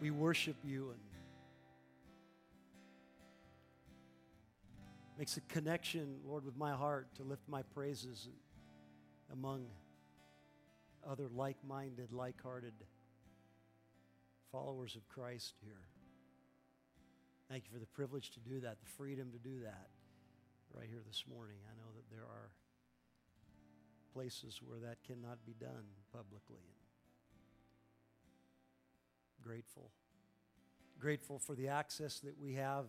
We worship you and makes a connection, Lord, with my heart to lift my praises among other like minded, like hearted followers of Christ here. Thank you for the privilege to do that, the freedom to do that right here this morning. I know that there are places where that cannot be done publicly. Grateful. Grateful for the access that we have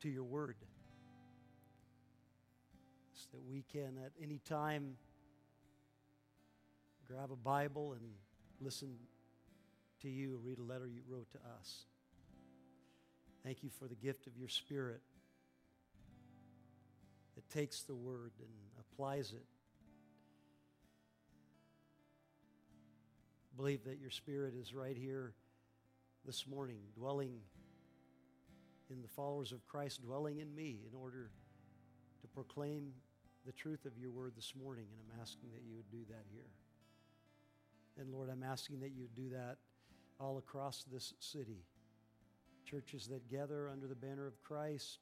to your word. So that we can at any time grab a Bible and listen to you, read a letter you wrote to us. Thank you for the gift of your Spirit that takes the Word and applies it. Believe that your Spirit is right here this morning, dwelling in the followers of Christ, dwelling in me in order to proclaim the truth of your Word this morning. And I'm asking that you would do that here. And Lord, I'm asking that you would do that all across this city. Churches that gather under the banner of Christ,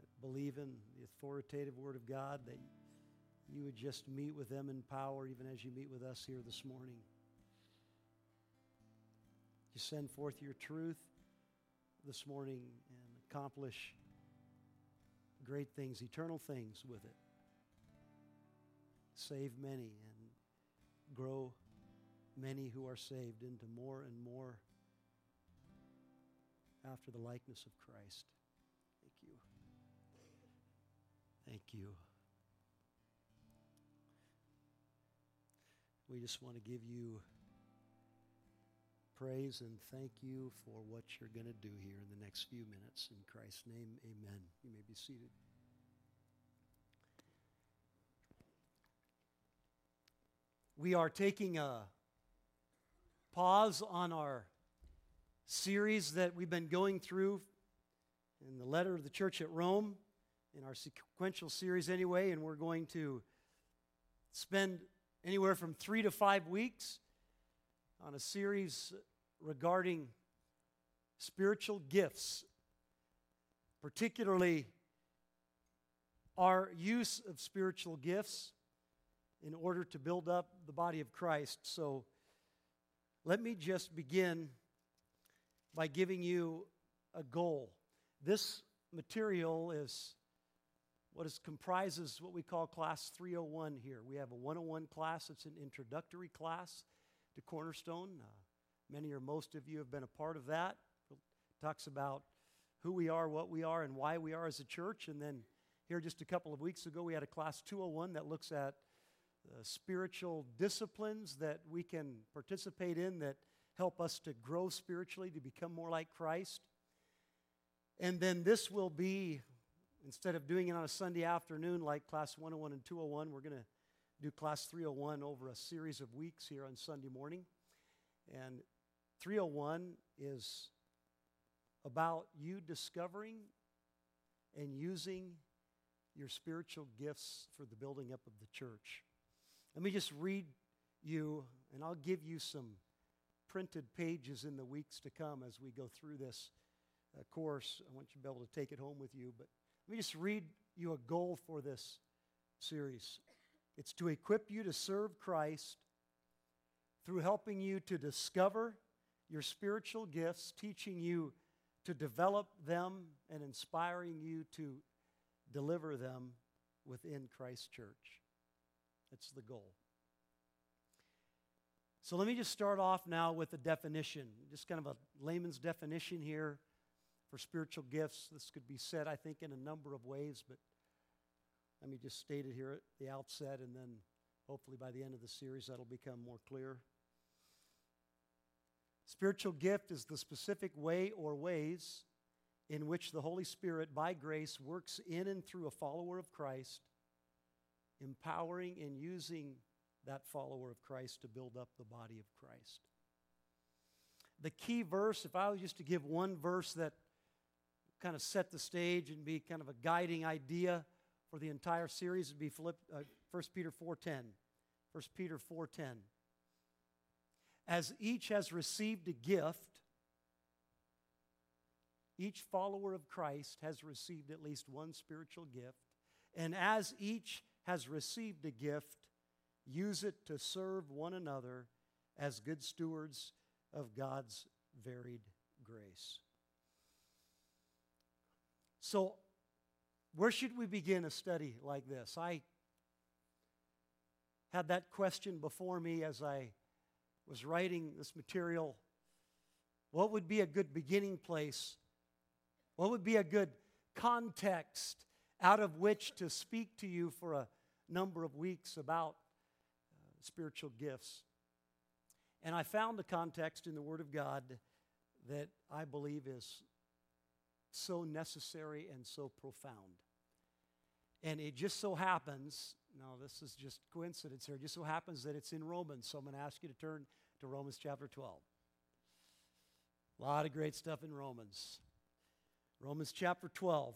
that believe in the authoritative Word of God, that you would just meet with them in power, even as you meet with us here this morning. You send forth your truth this morning and accomplish great things, eternal things with it save many and grow many who are saved into more and more after the likeness of Christ. Thank you. Thank you. We just want to give you praise and thank you for what you're going to do here in the next few minutes. In Christ's name, amen. You may be seated. we are taking a pause on our series that we've been going through in the letter of the church at Rome, in our sequential series anyway, and we're going to spend anywhere from three to five weeks on a series regarding spiritual gifts, particularly our use of spiritual gifts in order to build up the body of Christ. So let me just begin by giving you a goal. This material is what is comprises what we call class 301 here. We have a 101 class, it's an introductory class to Cornerstone. Uh, many or most of you have been a part of that. It talks about who we are, what we are, and why we are as a church. And then here just a couple of weeks ago, we had a class 201 that looks at uh, spiritual disciplines that we can participate in that help us to grow spiritually, to become more like Christ. And then this will be, instead of doing it on a Sunday afternoon like class 101 and 201, we're going to do class 301 over a series of weeks here on Sunday morning. And 301 is about you discovering and using your spiritual gifts for the building up of the church. Let me just read you, and I'll give you some printed pages in the weeks to come as we go through this uh, course. I want you to be able to take it home with you. But let me just read you a goal for this series it's to equip you to serve Christ through helping you to discover your spiritual gifts, teaching you to develop them, and inspiring you to deliver them within Christ's church. That's the goal. So let me just start off now with a definition, just kind of a layman's definition here for spiritual gifts. This could be said, I think, in a number of ways, but let me just state it here at the outset, and then hopefully by the end of the series that'll become more clear. Spiritual gift is the specific way or ways in which the Holy Spirit, by grace, works in and through a follower of Christ empowering and using that follower of Christ to build up the body of Christ. The key verse, if I was just to give one verse that kind of set the stage and be kind of a guiding idea for the entire series, would be Philipp, uh, 1 Peter 4.10. 1 Peter 4.10. as each has received a gift, each follower of Christ has received at least one spiritual gift. And as each has received a gift, use it to serve one another as good stewards of God's varied grace. So, where should we begin a study like this? I had that question before me as I was writing this material. What would be a good beginning place? What would be a good context out of which to speak to you for a number of weeks about uh, spiritual gifts? And I found a context in the Word of God that I believe is so necessary and so profound. And it just so happens, no, this is just coincidence here, it just so happens that it's in Romans. So I'm going to ask you to turn to Romans chapter 12. A lot of great stuff in Romans. Romans chapter 12.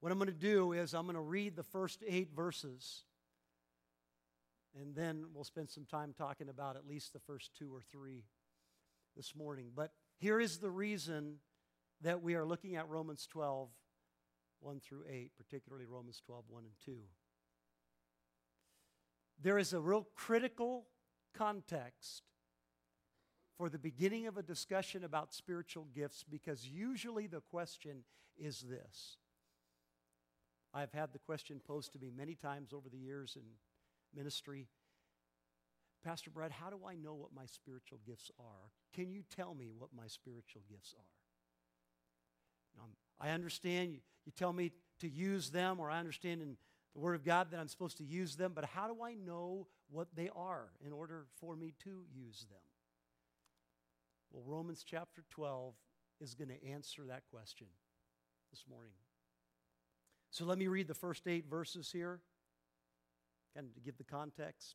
What I'm going to do is I'm going to read the first eight verses, and then we'll spend some time talking about at least the first two or three this morning. But here is the reason that we are looking at Romans 12, 1 through 8, particularly Romans 12, 1 and 2. There is a real critical context for the beginning of a discussion about spiritual gifts because usually the question is this. I've had the question posed to me many times over the years in ministry Pastor Brad, how do I know what my spiritual gifts are? Can you tell me what my spiritual gifts are? I understand you, you tell me to use them, or I understand in the Word of God that I'm supposed to use them, but how do I know what they are in order for me to use them? Well, Romans chapter 12 is going to answer that question this morning. So let me read the first eight verses here, kind of to give the context.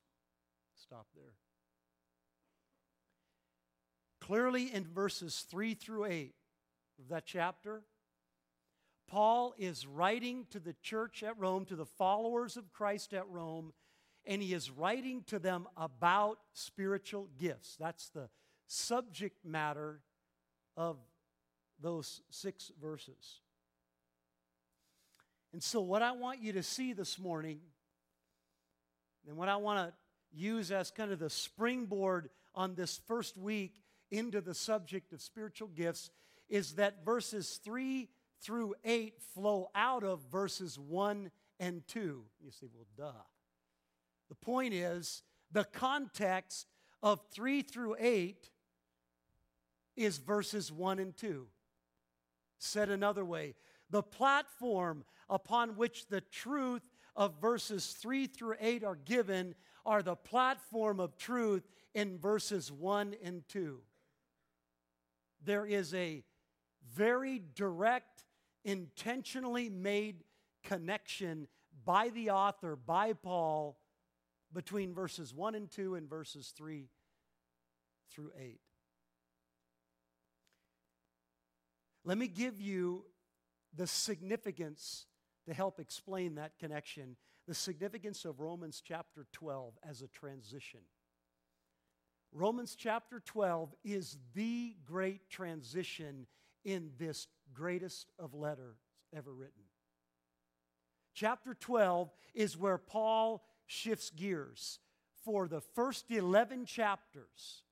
Stop there. Clearly, in verses 3 through 8 of that chapter, Paul is writing to the church at Rome, to the followers of Christ at Rome, and he is writing to them about spiritual gifts. That's the subject matter of those six verses. And so, what I want you to see this morning, and what I want to use as kind of the springboard on this first week into the subject of spiritual gifts, is that verses 3 through 8 flow out of verses 1 and 2. You say, well, duh. The point is, the context of 3 through 8 is verses 1 and 2. Said another way, the platform upon which the truth of verses 3 through 8 are given are the platform of truth in verses 1 and 2. There is a very direct intentionally made connection by the author, by Paul, between verses 1 and 2 and verses 3 through 8. Let me give you the significance to help explain that connection the significance of Romans chapter 12 as a transition. Romans chapter 12 is the great transition in this greatest of letters ever written. Chapter 12 is where Paul shifts gears. For the first 11 chapters,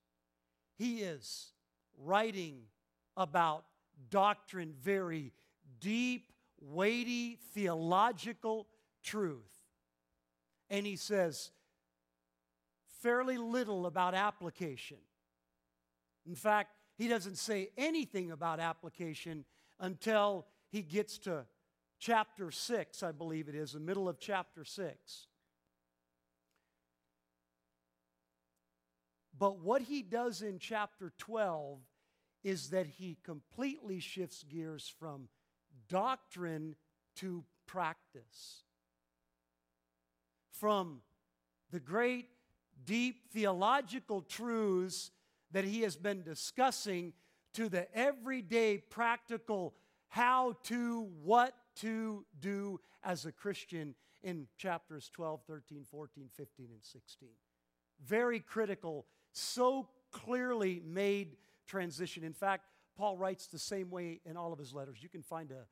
he is writing about doctrine, very deep, weighty, theological truth. And he says fairly little about application. In fact, he doesn't say anything about application until he gets to chapter 6, I believe it is, the middle of chapter 6. But what he does in chapter 12 is that he completely shifts gears from doctrine to practice. From the great, deep theological truths that he has been discussing to the everyday practical how to, what to do as a Christian in chapters 12, 13, 14, 15, and 16. Very critical, so clearly made transition. In fact, Paul writes the same way in all of his letters. You can find a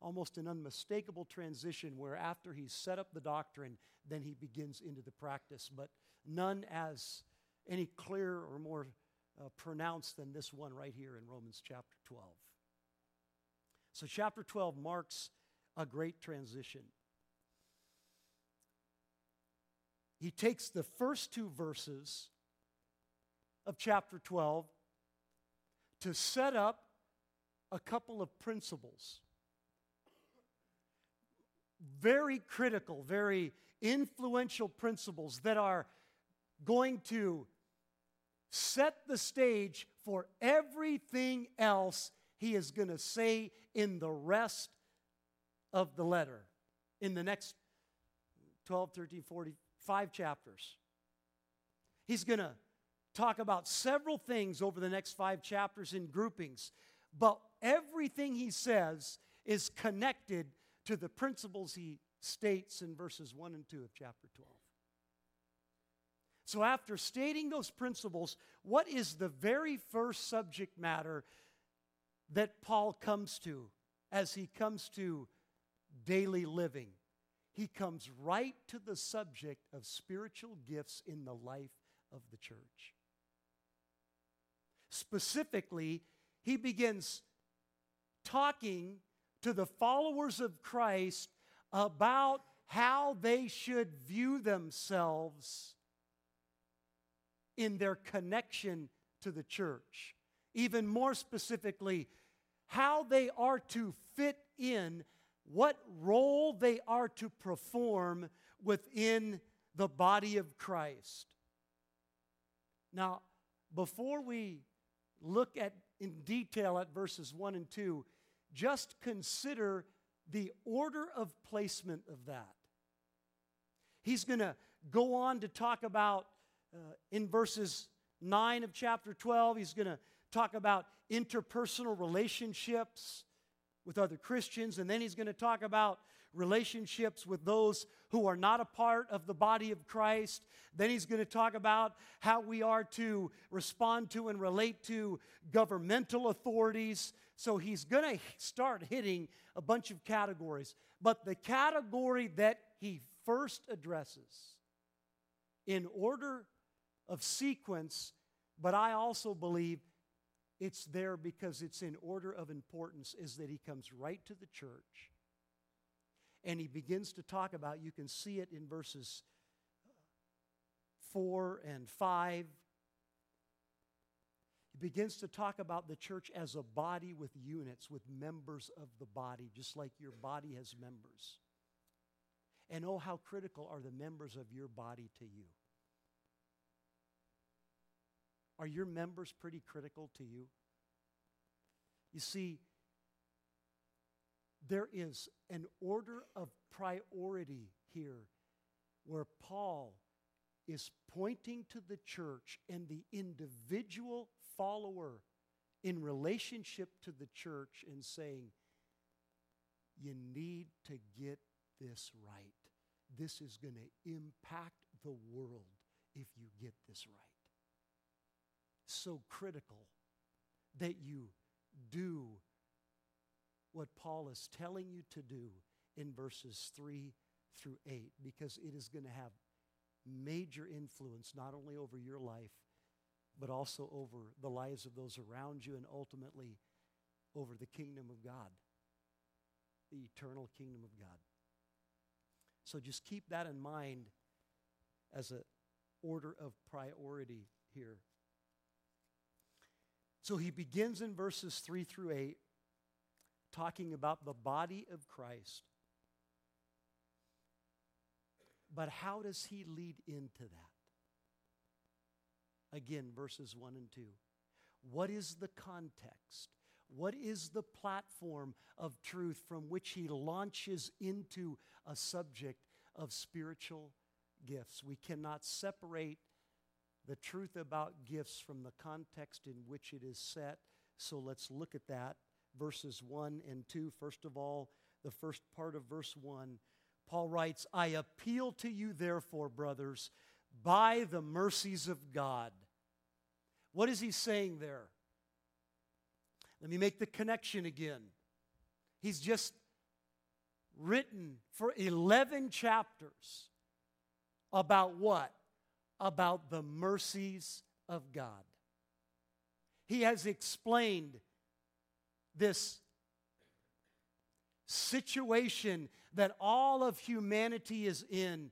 almost an unmistakable transition where after he's set up the doctrine, then he begins into the practice, but none as any clearer or more uh, pronounced than this one right here in Romans chapter 12. So, chapter 12 marks a great transition. He takes the first two verses of chapter 12 to set up a couple of principles. Very critical, very influential principles that are going to set the stage for everything else he is going to say in the rest of the letter, in the next 12, 13, 45 chapters. He's going to talk about several things over the next five chapters in groupings, but everything he says is connected to the principles he states in verses 1 and 2 of chapter 12. So, after stating those principles, what is the very first subject matter that Paul comes to as he comes to daily living? He comes right to the subject of spiritual gifts in the life of the church. Specifically, he begins talking to the followers of Christ about how they should view themselves in their connection to the church. Even more specifically, how they are to fit in, what role they are to perform within the body of Christ. Now, before we look at in detail at verses 1 and 2, just consider the order of placement of that. He's going to go on to talk about uh, in verses 9 of chapter 12, he's going to talk about interpersonal relationships with other Christians, and then he's going to talk about relationships with those who are not a part of the body of Christ. Then he's going to talk about how we are to respond to and relate to governmental authorities. So he's going to start hitting a bunch of categories. But the category that he first addresses in order of sequence, but I also believe it's there because it's in order of importance, is that he comes right to the church and he begins to talk about, you can see it in verses uh, 4 and 5. Begins to talk about the church as a body with units, with members of the body, just like your body has members. And oh, how critical are the members of your body to you? Are your members pretty critical to you? You see, there is an order of priority here where Paul is pointing to the church and the individual follower in relationship to the church and saying, You need to get this right. This is going to impact the world if you get this right. So critical that you do what Paul is telling you to do in verses 3 through 8 because it is going to have major influence not only over your life, but also over the lives of those around you and ultimately over the kingdom of God, the eternal kingdom of God. So just keep that in mind as an order of priority here. So he begins in verses 3 through 8 talking about the body of Christ. But how does he lead into that? Again, verses 1 and 2. What is the context? What is the platform of truth from which he launches into a subject of spiritual gifts? We cannot separate the truth about gifts from the context in which it is set. So let's look at that. Verses 1 and 2. First of all, the first part of verse 1, Paul writes, I appeal to you, therefore, brothers, by the mercies of God. What is he saying there? Let me make the connection again. He's just written for 11 chapters about what? About the mercies of God. He has explained this situation that all of humanity is in,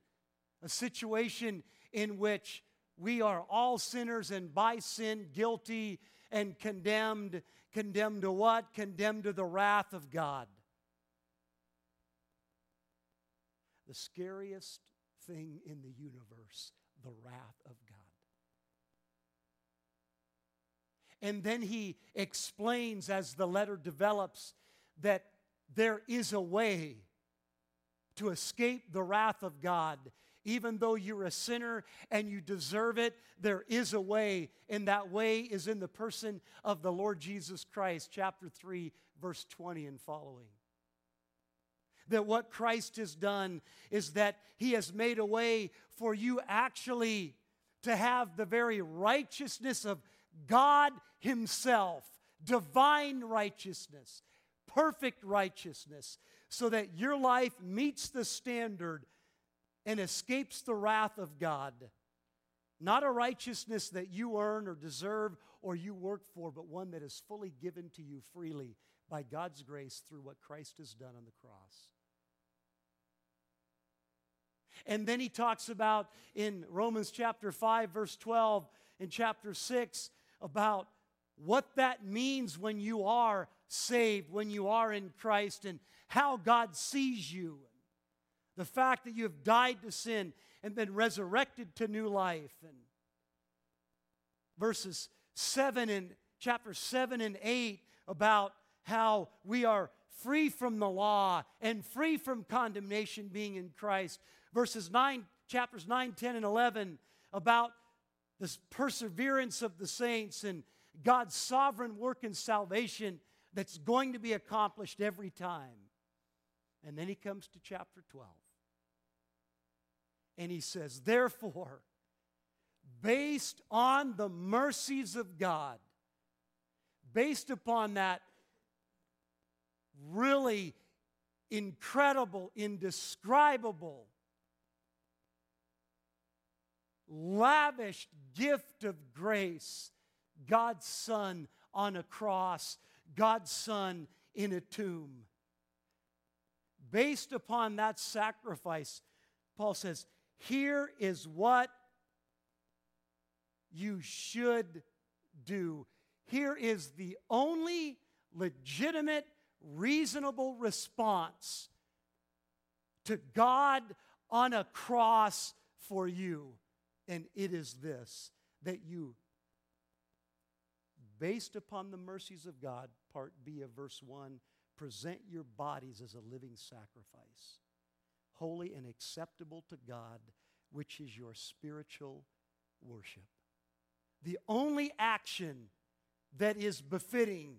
a situation in which we are all sinners and by sin guilty and condemned. Condemned to what? Condemned to the wrath of God. The scariest thing in the universe, the wrath of God. And then he explains as the letter develops that there is a way to escape the wrath of God. Even though you're a sinner and you deserve it, there is a way, and that way is in the person of the Lord Jesus Christ, chapter 3, verse 20 and following. That what Christ has done is that he has made a way for you actually to have the very righteousness of God Himself, divine righteousness, perfect righteousness, so that your life meets the standard and escapes the wrath of God. Not a righteousness that you earn or deserve or you work for, but one that is fully given to you freely by God's grace through what Christ has done on the cross. And then he talks about in Romans chapter 5, verse 12, in chapter 6, about what that means when you are saved, when you are in Christ, and how God sees you. The fact that you have died to sin and been resurrected to new life. And verses 7 and chapter 7 and 8 about how we are free from the law and free from condemnation being in Christ. Verses 9, chapters 9, 10, and 11 about this perseverance of the saints and God's sovereign work in salvation that's going to be accomplished every time. And then he comes to chapter 12. And he says, Therefore, based on the mercies of God, based upon that really incredible, indescribable, lavished gift of grace, God's Son on a cross, God's Son in a tomb. Based upon that sacrifice, Paul says, here is what you should do. Here is the only legitimate, reasonable response to God on a cross for you. And it is this that you, based upon the mercies of God, part B of verse 1, present your bodies as a living sacrifice, holy and acceptable to God, which is your spiritual worship. The only action that is befitting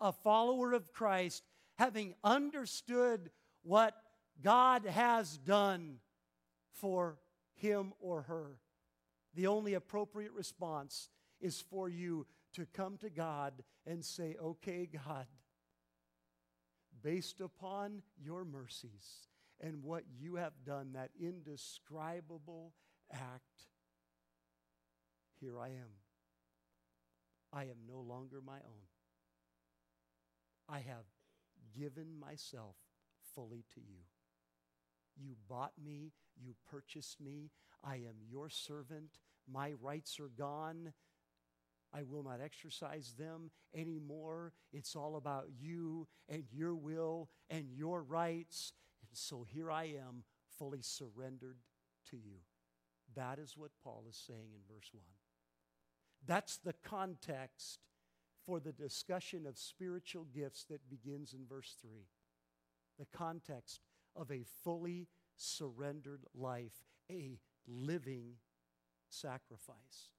a follower of Christ, having understood what God has done for him or her. The only appropriate response is for you to come to God and say, Okay, God, based upon your mercies and what you have done, that indescribable act, here I am. I am no longer my own. I have given myself fully to you. You bought me, you purchased me. I am your servant. My rights are gone. I will not exercise them anymore. It's all about you and your will and your rights. And so here I am, fully surrendered to you. That is what Paul is saying in verse 1. That's the context for the discussion of spiritual gifts that begins in verse 3. The context of a fully surrendered life, a living sacrifice.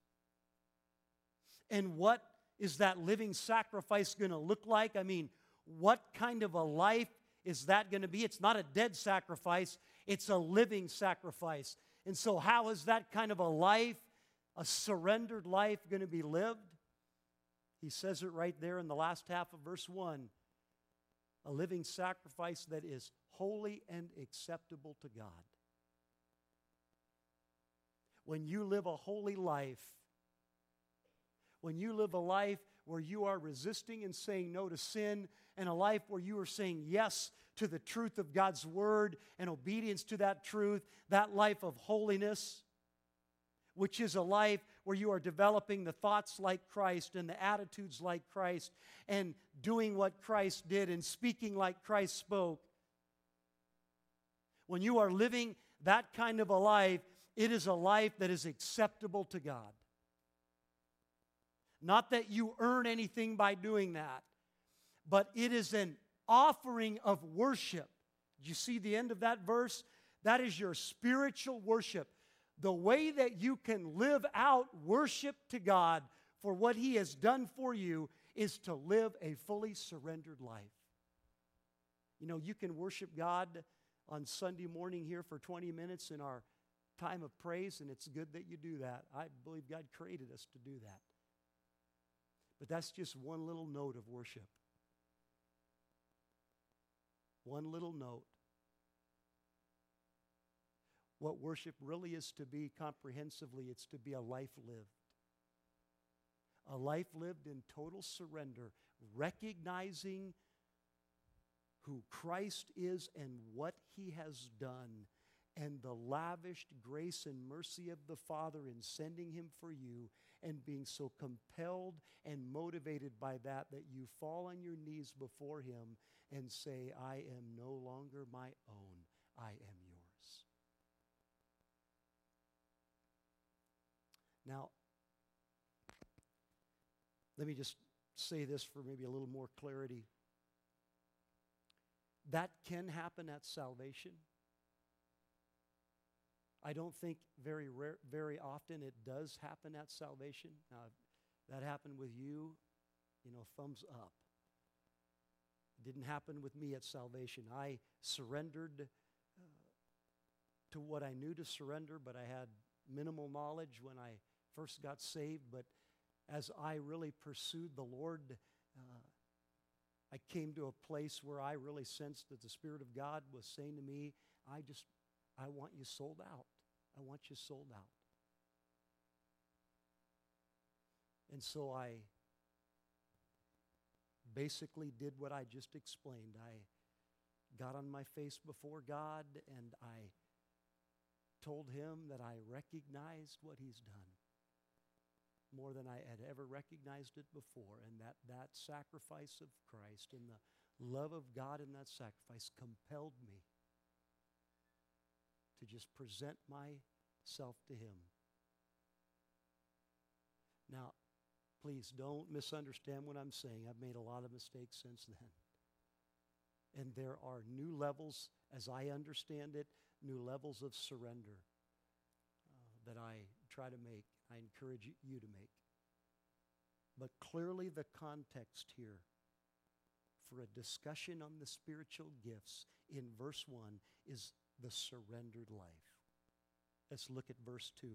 And what is that living sacrifice going to look like? I mean, what kind of a life is that going to be? It's not a dead sacrifice, it's a living sacrifice. And so, how is that kind of a life, a surrendered life, going to be lived? He says it right there in the last half of verse 1 a living sacrifice that is holy and acceptable to God. When you live a holy life, when you live a life where you are resisting and saying no to sin, and a life where you are saying yes to the truth of God's word and obedience to that truth, that life of holiness, which is a life where you are developing the thoughts like Christ and the attitudes like Christ and doing what Christ did and speaking like Christ spoke. When you are living that kind of a life, it is a life that is acceptable to God. Not that you earn anything by doing that, but it is an offering of worship. You see the end of that verse? That is your spiritual worship. The way that you can live out worship to God for what He has done for you is to live a fully surrendered life. You know, you can worship God on Sunday morning here for 20 minutes in our time of praise, and it's good that you do that. I believe God created us to do that. But that's just one little note of worship. One little note. What worship really is to be comprehensively, it's to be a life lived. A life lived in total surrender, recognizing who Christ is and what he has done, and the lavished grace and mercy of the Father in sending him for you, and being so compelled and motivated by that that you fall on your knees before him and say, I am no longer my own, I am yours. Now, let me just say this for maybe a little more clarity. That can happen at salvation. I don't think very rare, very often it does happen at salvation. Now, that happened with you, you know, thumbs up. It didn't happen with me at salvation. I surrendered uh, to what I knew to surrender, but I had minimal knowledge when I first got saved. But as I really pursued the Lord, uh, I came to a place where I really sensed that the Spirit of God was saying to me, I just, I want you sold out. I want you sold out. And so I basically did what I just explained. I got on my face before God and I told him that I recognized what he's done more than I had ever recognized it before, and that that sacrifice of Christ and the love of God in that sacrifice compelled me to just present myself to Him. Now, please don't misunderstand what I'm saying. I've made a lot of mistakes since then. And there are new levels, as I understand it, new levels of surrender uh, that I try to make, I encourage you to make. But clearly, the context here for a discussion on the spiritual gifts in verse 1 is the surrendered life. Let's look at verse 2.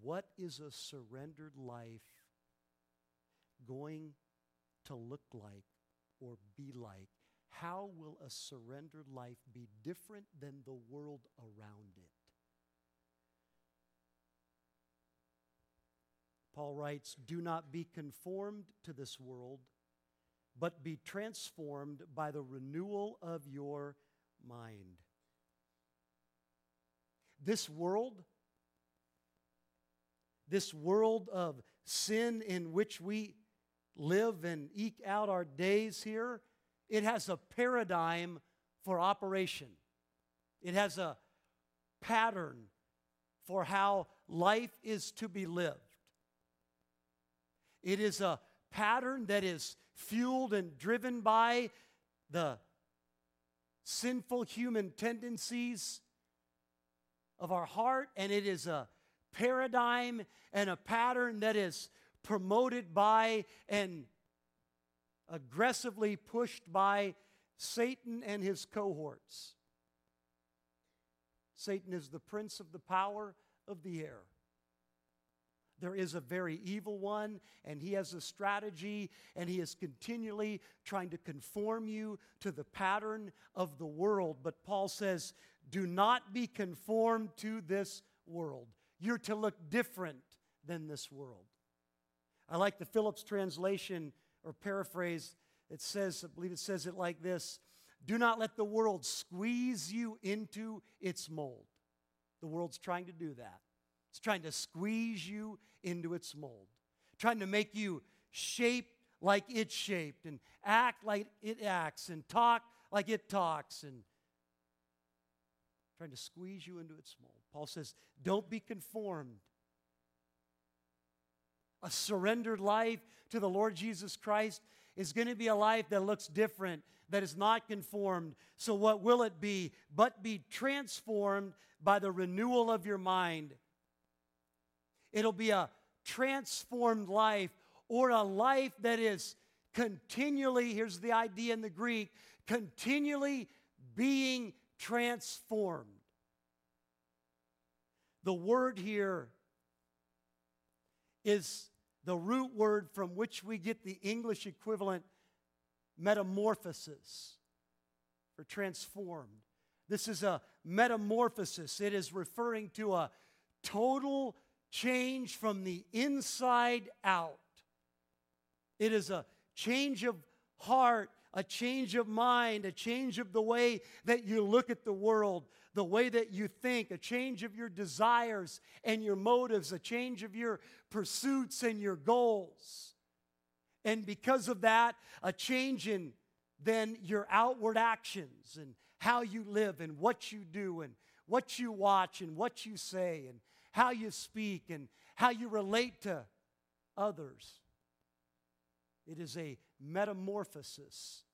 What is a surrendered life going to look like or be like? How will a surrendered life be different than the world around it? Paul writes, Do not be conformed to this world, but be transformed by the renewal of your mind. This world, this world of sin in which we live and eke out our days here, it has a paradigm for operation. It has a pattern for how life is to be lived. It is a pattern that is fueled and driven by the sinful human tendencies of our heart, and it is a paradigm and a pattern that is promoted by and aggressively pushed by Satan and his cohorts. Satan is the prince of the power of the air. There is a very evil one, and he has a strategy, and he is continually trying to conform you to the pattern of the world. But Paul says, do not be conformed to this world. You're to look different than this world. I like the Phillips translation or paraphrase. It says, I believe it says it like this Do not let the world squeeze you into its mold. The world's trying to do that. It's trying to squeeze you into its mold, trying to make you shape like it's shaped and act like it acts and talk like it talks and trying to squeeze you into its mold. Paul says, Don't be conformed. A surrendered life to the Lord Jesus Christ is going to be a life that looks different, that is not conformed. So, what will it be? But be transformed by the renewal of your mind. It'll be a transformed life or a life that is continually, here's the idea in the Greek, continually being transformed. The word here is the root word from which we get the English equivalent metamorphosis or transformed. This is a metamorphosis. It is referring to a total change from the inside out. It is a change of heart, a change of mind, a change of the way that you look at the world, the way that you think, a change of your desires and your motives, a change of your pursuits and your goals. And because of that, a change in then your outward actions and how you live and what you do and what you watch and what you say and how you speak and how you relate to others. It is a metamorphosis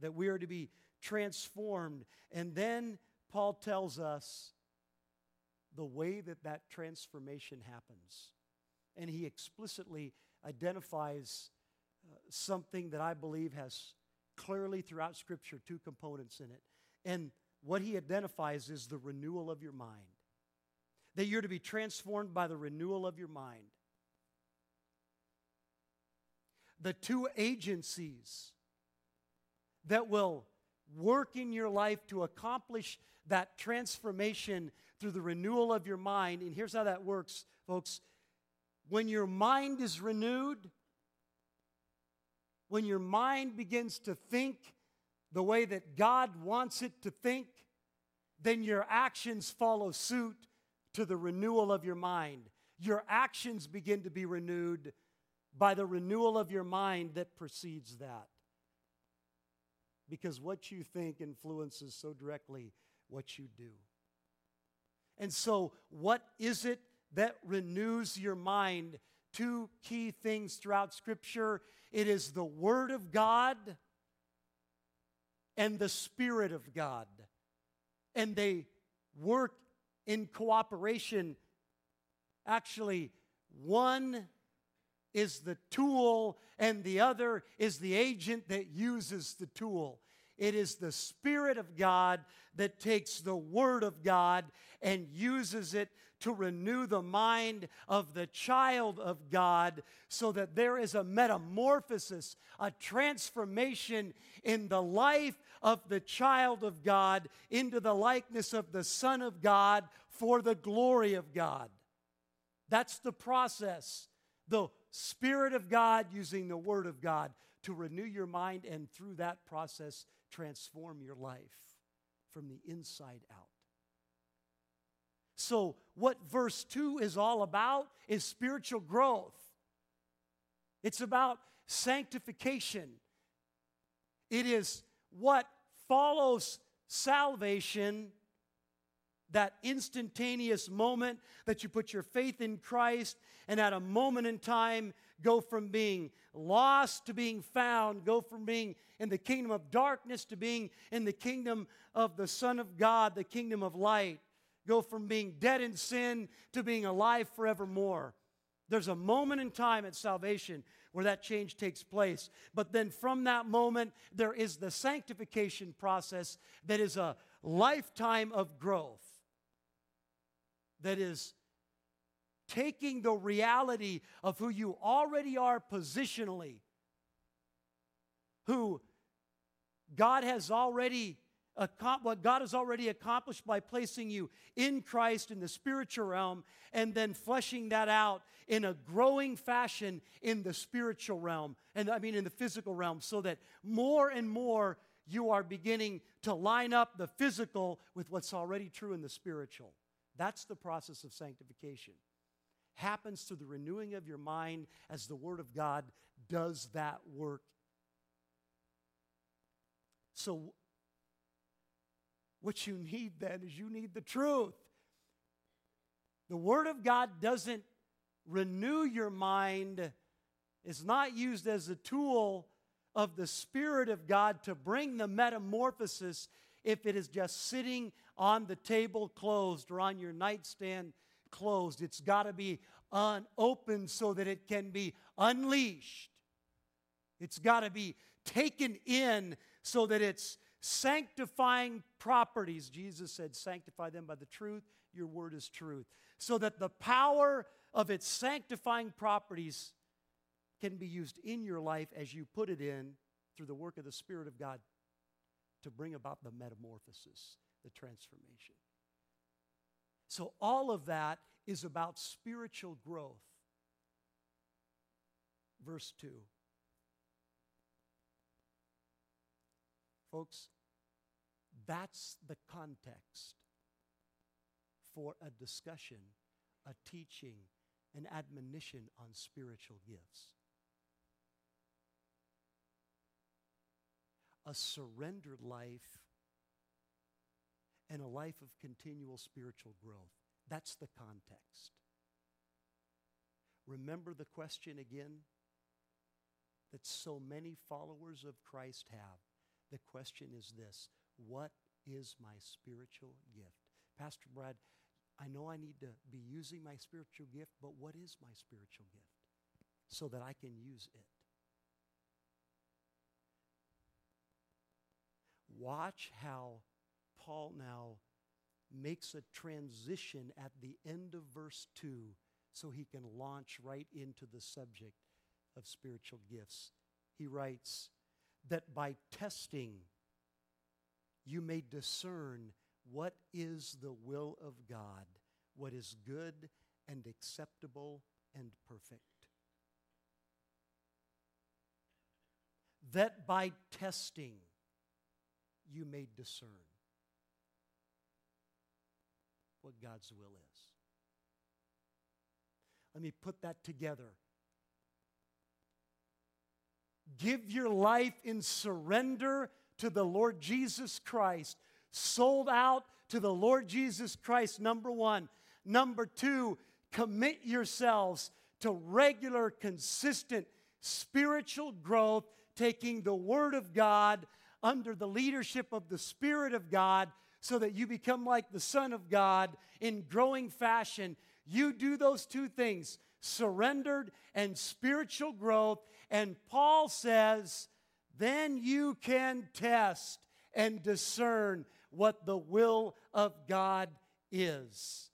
that we are to be transformed. And then Paul tells us the way that that transformation happens. And he explicitly identifies uh, something that I believe has clearly throughout Scripture two components in it. And what he identifies is the renewal of your mind that you're to be transformed by the renewal of your mind. The two agencies that will work in your life to accomplish that transformation through the renewal of your mind. And here's how that works, folks. When your mind is renewed, when your mind begins to think the way that God wants it to think, then your actions follow suit to the renewal of your mind. Your actions begin to be renewed by the renewal of your mind that precedes that. Because what you think influences so directly what you do. And so, what is it that renews your mind two key things throughout Scripture it is the Word of God and the Spirit of God. And they work in cooperation. Actually, one is the tool, and the other is the agent that uses the tool. It is the Spirit of God that takes the Word of God and uses it to renew the mind of the child of God so that there is a metamorphosis, a transformation in the life of the child of God into the likeness of the Son of God for the glory of God. That's the process. The Spirit of God using the Word of God to renew your mind and through that process transform your life from the inside out. So, what verse 2 is all about is spiritual growth. It's about sanctification. It is what follows salvation, that instantaneous moment that you put your faith in Christ, and at a moment in time, go from being lost to being found, go from being in the kingdom of darkness to being in the kingdom of the Son of God, the kingdom of light go from being dead in sin to being alive forevermore. There's a moment in time at salvation where that change takes place. But then from that moment, there is the sanctification process that is a lifetime of growth, that is taking the reality of who you already are positionally, who God has already what God has already accomplished by placing you in Christ in the spiritual realm and then fleshing that out in a growing fashion in the spiritual realm and I mean in the physical realm so that more and more you are beginning to line up the physical with what's already true in the spiritual. That's the process of sanctification. Happens through the renewing of your mind as the Word of God does that work. So, what you need then is you need the truth. The Word of God doesn't renew your mind, it's not used as a tool of the Spirit of God to bring the metamorphosis if it is just sitting on the table closed or on your nightstand closed. It's got to be unopened so that it can be unleashed. It's got to be taken in so that it's sanctifying properties. Jesus said, Sanctify them by the truth. Your word is truth. So that the power of its sanctifying properties can be used in your life as you put it in through the work of the Spirit of God to bring about the metamorphosis, the transformation. So, all of that is about spiritual growth. Verse 2. Folks, that's the context for a discussion, a teaching, an admonition on spiritual gifts. A surrendered life and a life of continual spiritual growth. That's the context. Remember the question again that so many followers of Christ have the question is this What is my spiritual gift? Pastor Brad, I know I need to be using my spiritual gift, but what is my spiritual gift? So that I can use it. Watch how Paul now makes a transition at the end of verse 2 so he can launch right into the subject of spiritual gifts. He writes, that by testing you may discern what is the will of God, what is good and acceptable and perfect. That by testing you may discern what God's will is. Let me put that together Give your life in surrender to the Lord Jesus Christ. Sold out to the Lord Jesus Christ, number one. Number two, commit yourselves to regular, consistent spiritual growth, taking the Word of God under the leadership of the Spirit of God so that you become like the Son of God in growing fashion. You do those two things surrendered and spiritual growth. And Paul says, then you can test and discern what the will of God is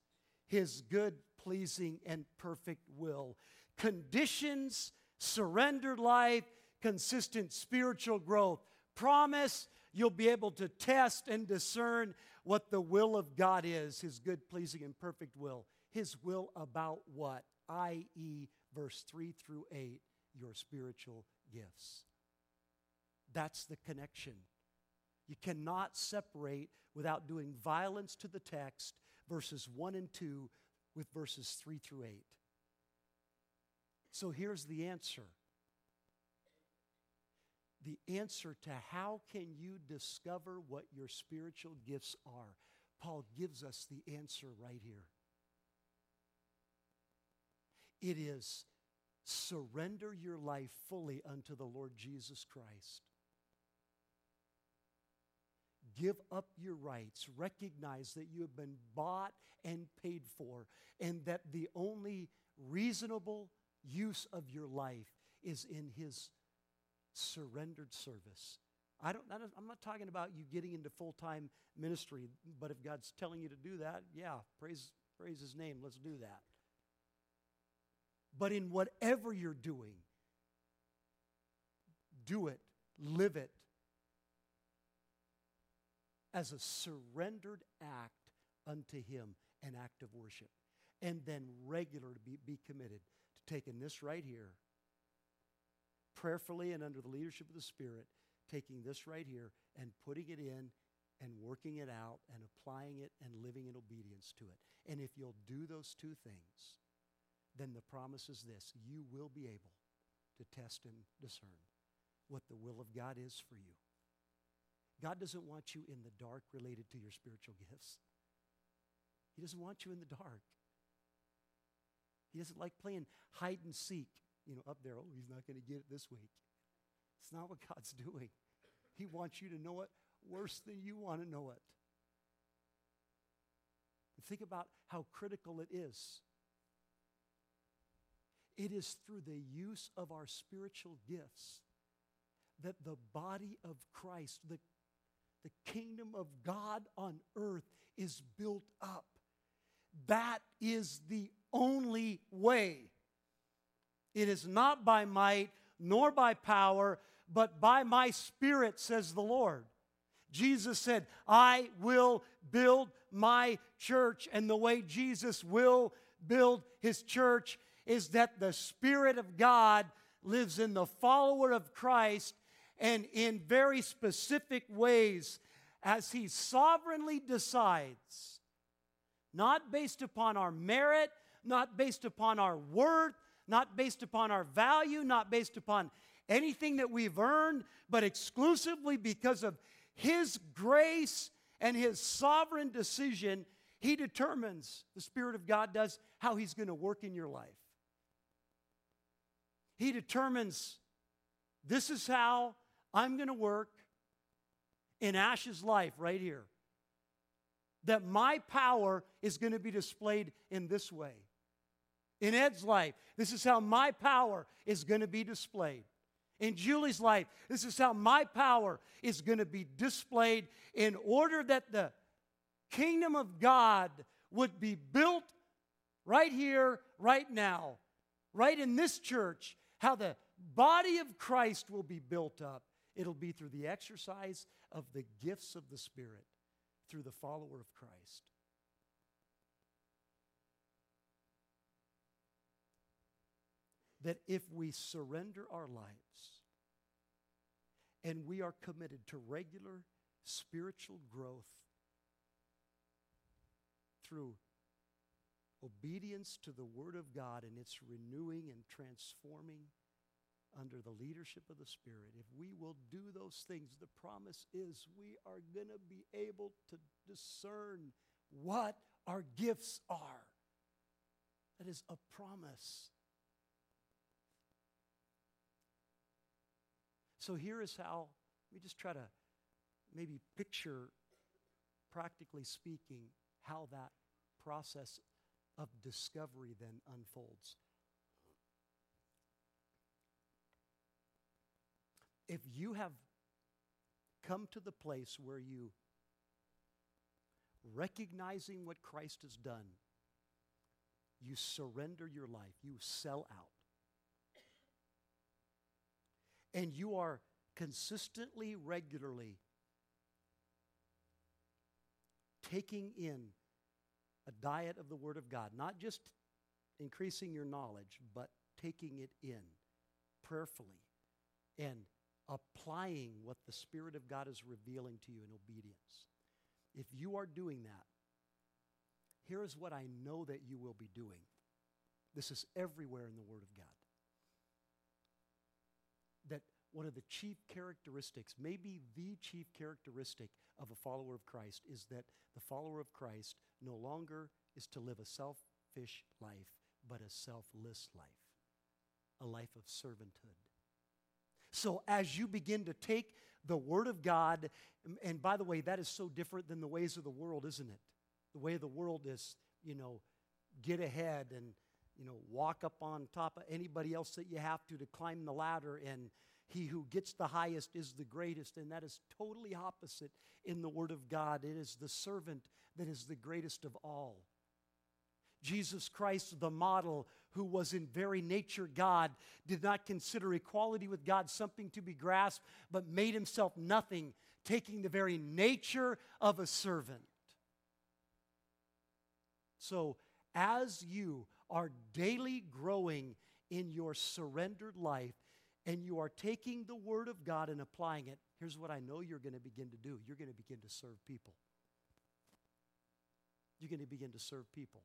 His good, pleasing, and perfect will. Conditions, surrendered life, consistent spiritual growth. Promise you'll be able to test and discern what the will of God is, His good, pleasing, and perfect will. His will about what? I.e., verse 3 through 8, your spiritual gifts. That's the connection. You cannot separate without doing violence to the text, verses 1 and 2, with verses 3 through 8. So here's the answer. The answer to how can you discover what your spiritual gifts are. Paul gives us the answer right here. It is surrender your life fully unto the Lord Jesus Christ. Give up your rights. Recognize that you have been bought and paid for, and that the only reasonable use of your life is in His surrendered service. I don't, I'm not talking about you getting into full time ministry, but if God's telling you to do that, yeah, praise, praise His name. Let's do that. But in whatever you're doing, do it, live it as a surrendered act unto Him, an act of worship. And then regular to be, be committed to taking this right here, prayerfully and under the leadership of the Spirit, taking this right here and putting it in and working it out and applying it and living in obedience to it. And if you'll do those two things, then the promise is this you will be able to test and discern what the will of God is for you. God doesn't want you in the dark related to your spiritual gifts. He doesn't want you in the dark. He doesn't like playing hide and seek, you know, up there. Oh, he's not going to get it this week. It's not what God's doing. He wants you to know it worse than you want to know it. Think about how critical it is. It is through the use of our spiritual gifts that the body of Christ, the the kingdom of God on earth is built up. That is the only way. It is not by might nor by power, but by my spirit, says the Lord. Jesus said, I will build my church. And the way Jesus will build his church is that the Spirit of God lives in the follower of Christ and in very specific ways as He sovereignly decides, not based upon our merit, not based upon our worth, not based upon our value, not based upon anything that we've earned, but exclusively because of His grace and His sovereign decision. He determines, the Spirit of God does, how He's going to work in your life. He determines this is how I'm going to work in Ash's life right here. That my power is going to be displayed in this way. In Ed's life, this is how my power is going to be displayed. In Julie's life, this is how my power is going to be displayed in order that the kingdom of God would be built right here, right now, right in this church, how the body of Christ will be built up It'll be through the exercise of the gifts of the Spirit through the follower of Christ. That if we surrender our lives and we are committed to regular spiritual growth through obedience to the Word of God and its renewing and transforming under the leadership of the Spirit, if we will do those things, the promise is we are going to be able to discern what our gifts are. That is a promise. So here is how, let me just try to maybe picture, practically speaking, how that process of discovery then unfolds. If you have come to the place where you, recognizing what Christ has done, you surrender your life, you sell out, and you are consistently, regularly taking in a diet of the Word of God, not just increasing your knowledge, but taking it in prayerfully and applying what the Spirit of God is revealing to you in obedience. If you are doing that, here is what I know that you will be doing. This is everywhere in the Word of God. That one of the chief characteristics, maybe the chief characteristic of a follower of Christ, is that the follower of Christ no longer is to live a selfish life, but a selfless life, a life of servanthood. So as you begin to take the Word of God, and by the way, that is so different than the ways of the world, isn't it? The way of the world is, you know, get ahead and, you know, walk up on top of anybody else that you have to to climb the ladder and he who gets the highest is the greatest, and that is totally opposite in the Word of God. It is the servant that is the greatest of all. Jesus Christ, the model, who was in very nature God, did not consider equality with God something to be grasped, but made himself nothing, taking the very nature of a servant. So, as you are daily growing in your surrendered life, and you are taking the Word of God and applying it, here's what I know you're going to begin to do you're going to begin to serve people. You're going to begin to serve people.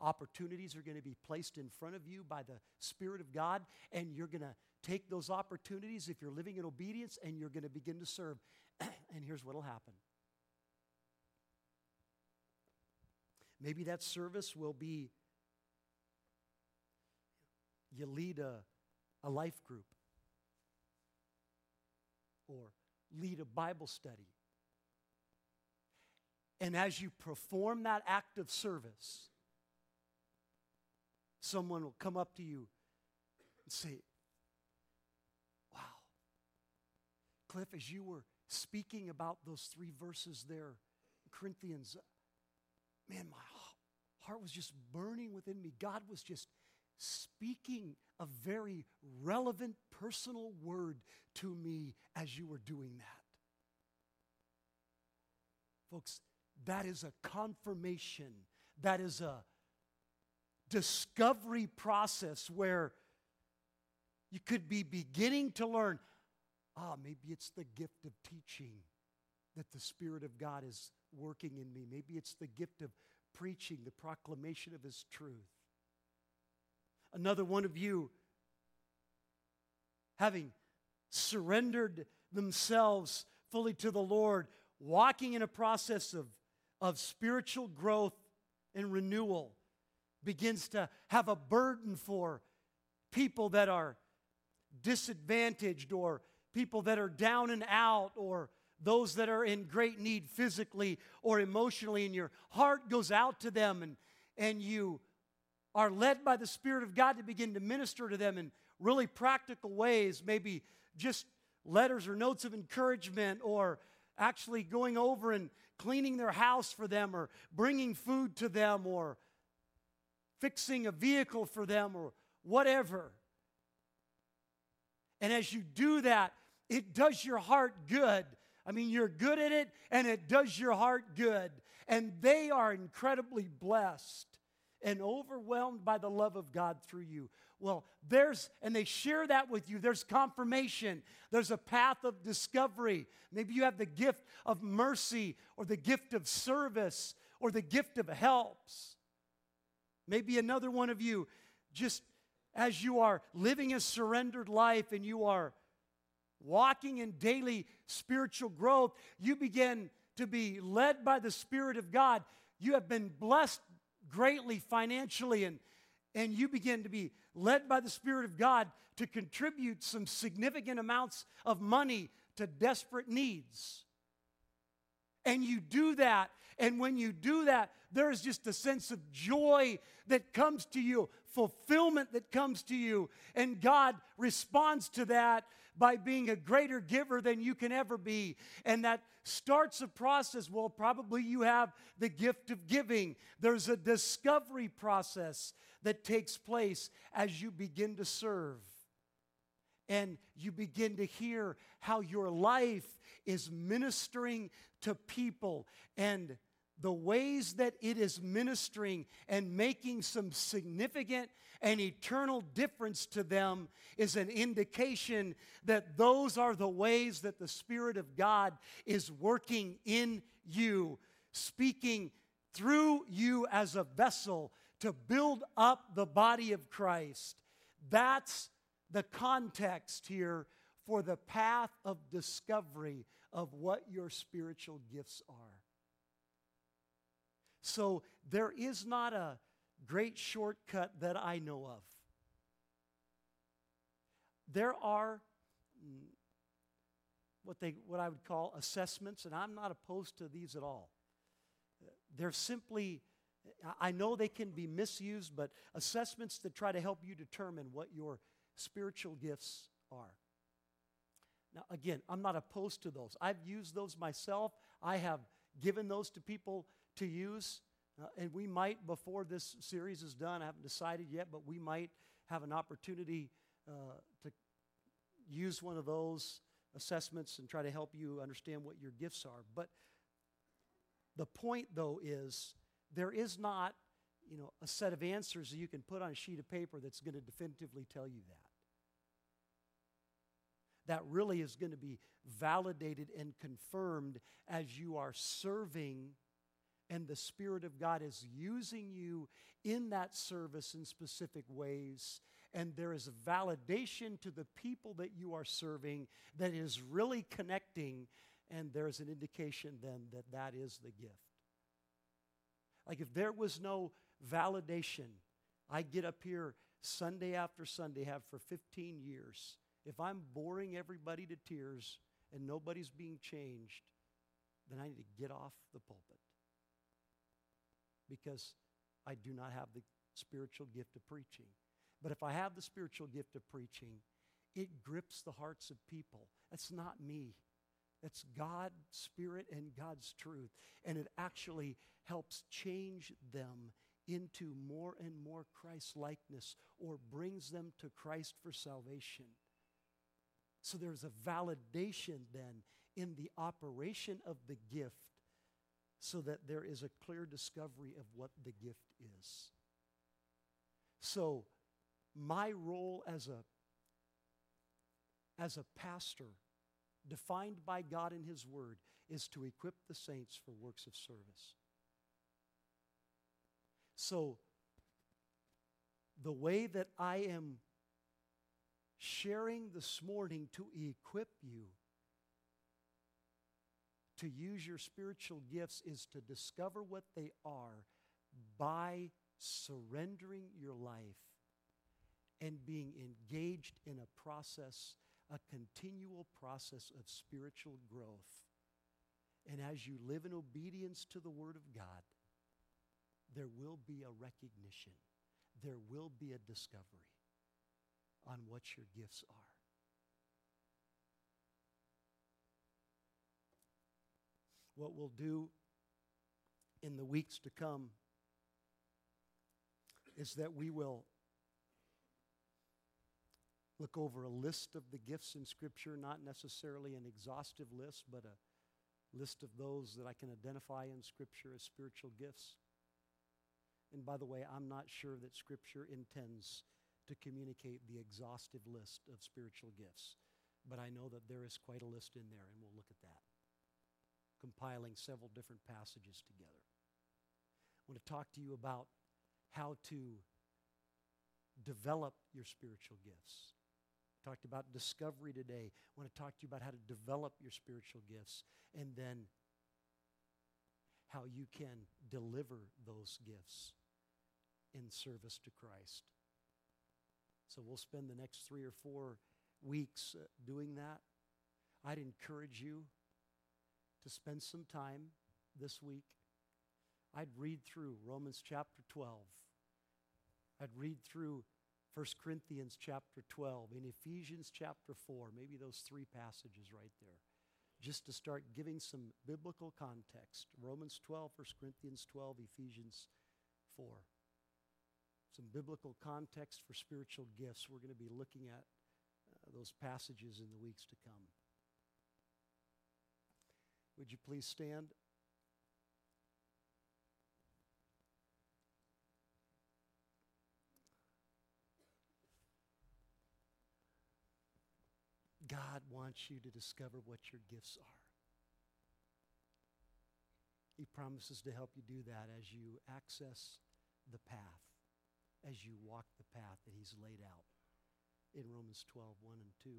Opportunities are going to be placed in front of you by the Spirit of God, and you're going to take those opportunities if you're living in obedience, and you're going to begin to serve. and here's what will happen maybe that service will be you lead a a life group or lead a Bible study. And as you perform that act of service, someone will come up to you and say, Wow, Cliff, as you were speaking about those three verses there, Corinthians, man, my heart was just burning within me. God was just speaking a very relevant personal word to me as you were doing that. Folks, that is a confirmation, that is a discovery process where you could be beginning to learn ah, maybe it's the gift of teaching that the Spirit of God is working in me. Maybe it's the gift of preaching, the proclamation of His truth another one of you having surrendered themselves fully to the Lord, walking in a process of, of spiritual growth and renewal, begins to have a burden for people that are disadvantaged or people that are down and out or those that are in great need physically or emotionally, and your heart goes out to them and, and you are led by the Spirit of God to begin to minister to them in really practical ways, maybe just letters or notes of encouragement, or actually going over and cleaning their house for them, or bringing food to them, or fixing a vehicle for them, or whatever. And as you do that, it does your heart good. I mean, you're good at it, and it does your heart good. And they are incredibly blessed and overwhelmed by the love of God through you. Well, there's, and they share that with you. There's confirmation. There's a path of discovery. Maybe you have the gift of mercy or the gift of service or the gift of helps. Maybe another one of you, just as you are living a surrendered life and you are walking in daily spiritual growth, you begin to be led by the Spirit of God. You have been blessed greatly financially and, and you begin to be led by the Spirit of God to contribute some significant amounts of money to desperate needs. And you do that. And when you do that, there's just a sense of joy that comes to you, fulfillment that comes to you. And God responds to that by being a greater giver than you can ever be. And that starts a process. Well, probably you have the gift of giving. There's a discovery process that takes place as you begin to serve. And you begin to hear how your life is ministering to people and the ways that it is ministering and making some significant and eternal difference to them is an indication that those are the ways that the Spirit of God is working in you, speaking through you as a vessel to build up the body of Christ. That's the context here for the path of discovery of what your spiritual gifts are. So there is not a great shortcut that I know of. There are mm, what, they, what I would call assessments, and I'm not opposed to these at all. They're simply, I know they can be misused, but assessments that try to help you determine what your spiritual gifts are. Now, again, I'm not opposed to those. I've used those myself. I have given those to people to use. Uh, and we might, before this series is done, I haven't decided yet, but we might have an opportunity uh, to use one of those assessments and try to help you understand what your gifts are. But the point, though, is there is not you know, a set of answers that you can put on a sheet of paper that's going to definitively tell you that. That really is going to be validated and confirmed as you are serving and the Spirit of God is using you in that service in specific ways. And there is validation to the people that you are serving that is really connecting, and there's an indication then that that is the gift. Like if there was no validation, I get up here Sunday after Sunday, have for 15 years. If I'm boring everybody to tears and nobody's being changed, then I need to get off the pulpit because I do not have the spiritual gift of preaching. But if I have the spiritual gift of preaching, it grips the hearts of people. That's not me. That's God's Spirit and God's truth. And it actually helps change them into more and more Christ likeness or brings them to Christ for salvation. So there's a validation then in the operation of the gift so that there is a clear discovery of what the gift is. So, my role as a as a pastor defined by God in his word is to equip the saints for works of service. So, the way that I am sharing this morning to equip you to use your spiritual gifts is to discover what they are by surrendering your life and being engaged in a process, a continual process of spiritual growth. And as you live in obedience to the Word of God, there will be a recognition, there will be a discovery on what your gifts are. What we'll do in the weeks to come is that we will look over a list of the gifts in Scripture, not necessarily an exhaustive list, but a list of those that I can identify in Scripture as spiritual gifts. And by the way, I'm not sure that Scripture intends to communicate the exhaustive list of spiritual gifts, but I know that there is quite a list in there, and we'll look at that compiling several different passages together. I want to talk to you about how to develop your spiritual gifts. I talked about discovery today. I want to talk to you about how to develop your spiritual gifts and then how you can deliver those gifts in service to Christ. So we'll spend the next three or four weeks uh, doing that. I'd encourage you to spend some time this week. I'd read through Romans chapter 12. I'd read through 1 Corinthians chapter 12, in Ephesians chapter 4, maybe those three passages right there, just to start giving some biblical context. Romans 12, 1 Corinthians 12, Ephesians 4. Some biblical context for spiritual gifts. We're going to be looking at uh, those passages in the weeks to come. Would you please stand? God wants you to discover what your gifts are. He promises to help you do that as you access the path, as you walk the path that He's laid out in Romans 12, 1 and 2.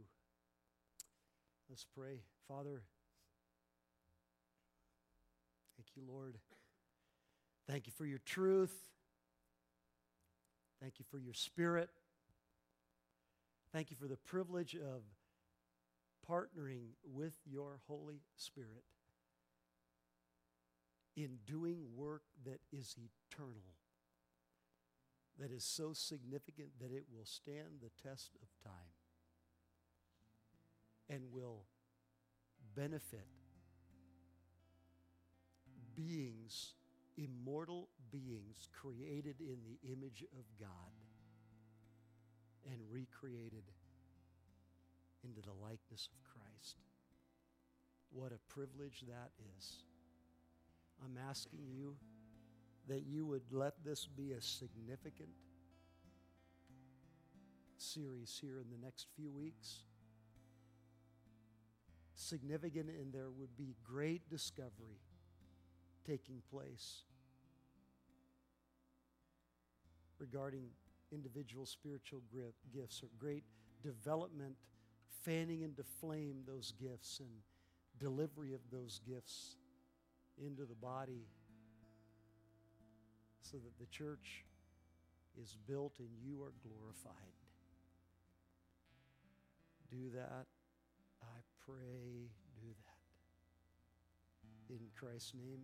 Let's pray. Father, thank you, Lord. Thank you for your truth. Thank you for your spirit. Thank you for the privilege of partnering with your Holy Spirit in doing work that is eternal, that is so significant that it will stand the test of time and will benefit beings, immortal beings created in the image of God and recreated into the likeness of Christ. What a privilege that is. I'm asking you that you would let this be a significant series here in the next few weeks. Significant, and there would be great discovery taking place regarding individual spiritual gifts or great development fanning into flame those gifts and delivery of those gifts into the body so that the church is built and you are glorified. Do that. I pray, do that. In Christ's name,